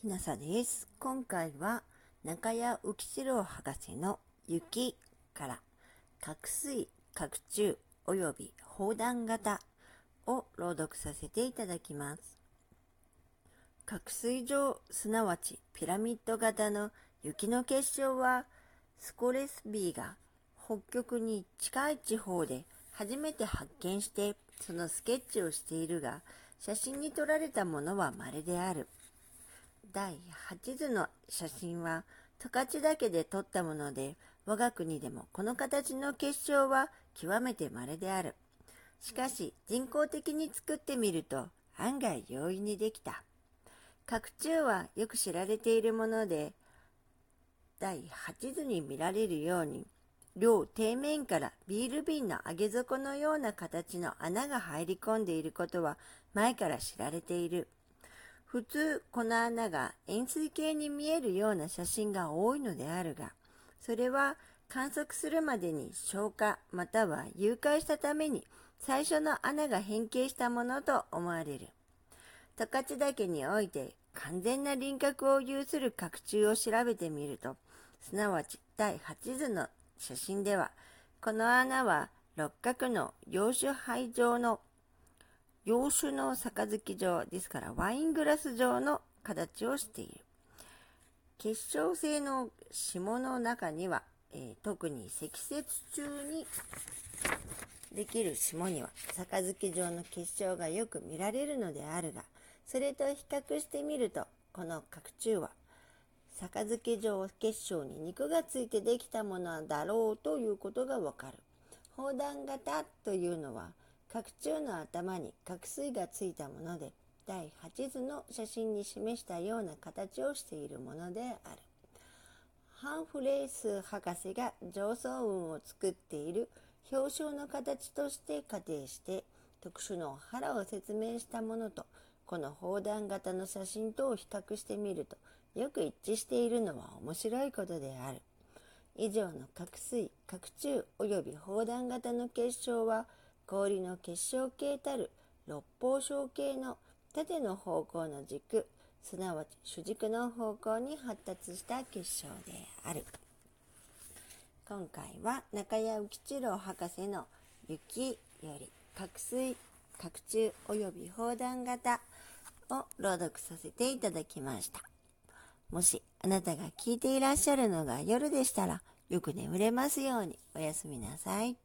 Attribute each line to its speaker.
Speaker 1: きなさです。今回は中谷浮四郎博士の雪から角水、角柱及び砲弾型を朗読させていただきます。角水状、すなわちピラミッド型の雪の結晶はスコレスビーが北極に近い地方で初めて発見してそのスケッチをしているが写真に撮られたものは稀である。第8図の写真は十勝岳で撮ったもので、我が国でもこの形の結晶は極めて稀である。しかし人工的に作ってみると案外容易にできた。角柱はよく知られているもので、第8図に見られるように、両底面からビール瓶の上げ底のような形の穴が入り込んでいることは前から知られている。普通この穴が円錐形に見えるような写真が多いのであるが、それは観測するまでに消化または誘拐したために最初の穴が変形したものと思われる。十勝岳において完全な輪郭を有する角柱を調べてみると、すなわち第8図の写真では、この穴は六角の洋酒杯状の洋酒の杯状ですからワイングラス状の形をしている。結晶性の霜の中には、えー、特に積雪中にできる霜には杯状の結晶がよく見られるのであるが、それと比較してみると、この角柱は杯状結晶に肉がついてできたものだろうということがわかる。砲弾型というのは角柱の頭に角水がついたもので第8図の写真に示したような形をしているものである。ハンフレース博士が上層雲を作っている表彰の形として仮定して特殊の腹を説明したものとこの砲弾型の写真とを比較してみるとよく一致しているのは面白いことである。以上の角水、角柱及び砲弾型の結晶は氷の結晶形たる六方小形の縦の方向の軸すなわち主軸の方向に発達した結晶である。今回は中谷浮吉郎博士の雪より角水角柱及び砲弾型を朗読させていただきました。もしあなたが聞いていらっしゃるのが夜でしたらよく眠れますように。おやすみなさい。